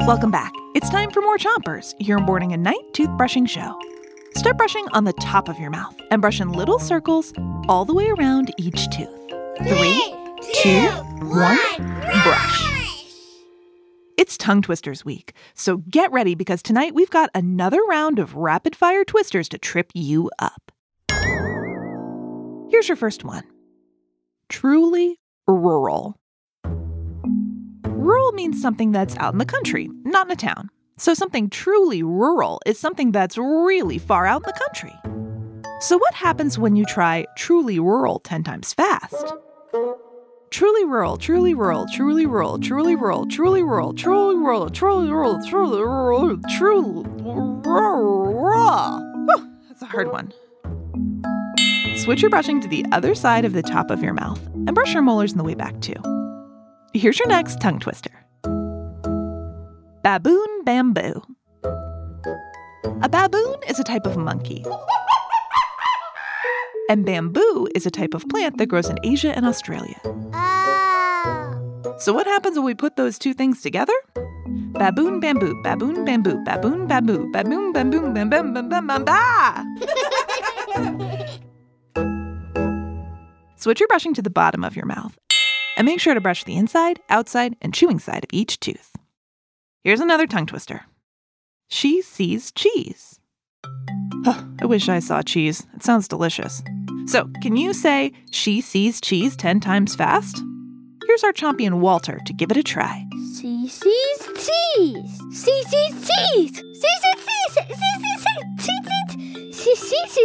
Welcome back. It's time for more Chompers, your morning and night toothbrushing show. Start brushing on the top of your mouth and brush in little circles all the way around each tooth. Three, two, one, brush. It's Tongue Twisters Week, so get ready because tonight we've got another round of rapid fire twisters to trip you up. Here's your first one Truly rural. Means something that's out in the country, not in a town. So something truly rural is something that's really far out in the country. So what happens when you try truly rural 10 times fast? Truly rural, truly rural, truly rural, truly rural, truly rural, truly rural, truly rural, truly rural, truly rural. That's a hard one. Switch your brushing to the other side of the top of your mouth and brush your molars on the way back too. Here's your next tongue twister. Baboon bamboo. A baboon is a type of monkey. And bamboo is a type of plant that grows in Asia and Australia. So, what happens when we put those two things together? Baboon bamboo, baboon bamboo, baboon bamboo, baboon bamboo, bam bam bam bam ba. Switch your brushing to the bottom of your mouth and make sure to brush the inside, outside, and chewing side of each tooth. Here's another tongue twister. She sees cheese. I wish I saw cheese. It sounds delicious. So, can you say she sees cheese 10 times fast? Here's our champion Walter to give it a try. She sees cheese. She sees cheese. She sees cheese. She sees cheese.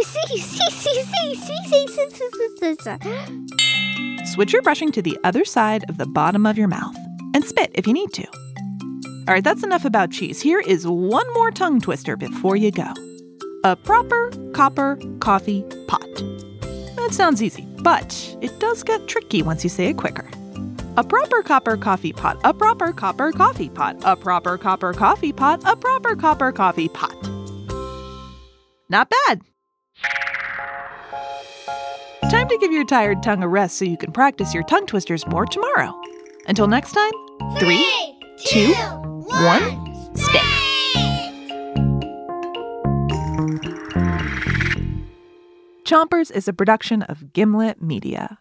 Switch your brushing to the other side of the bottom of your mouth and spit if you need to. All right, that's enough about cheese. Here is one more tongue twister before you go a proper copper coffee pot. That sounds easy, but it does get tricky once you say it quicker. A proper copper coffee pot, a proper copper coffee pot, a proper copper coffee pot, a proper copper coffee pot. Not bad. Time to give your tired tongue a rest so you can practice your tongue twisters more tomorrow. Until next time, three, two, one, spit. Chompers is a production of Gimlet Media.